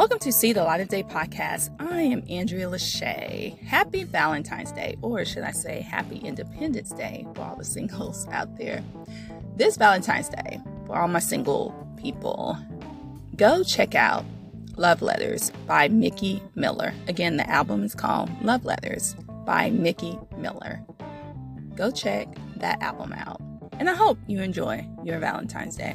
Welcome to See the Light of Day podcast. I am Andrea LaShea. Happy Valentine's Day, or should I say, Happy Independence Day for all the singles out there. This Valentine's Day, for all my single people, go check out Love Letters by Mickey Miller. Again, the album is called Love Letters by Mickey Miller. Go check that album out. And I hope you enjoy your Valentine's Day.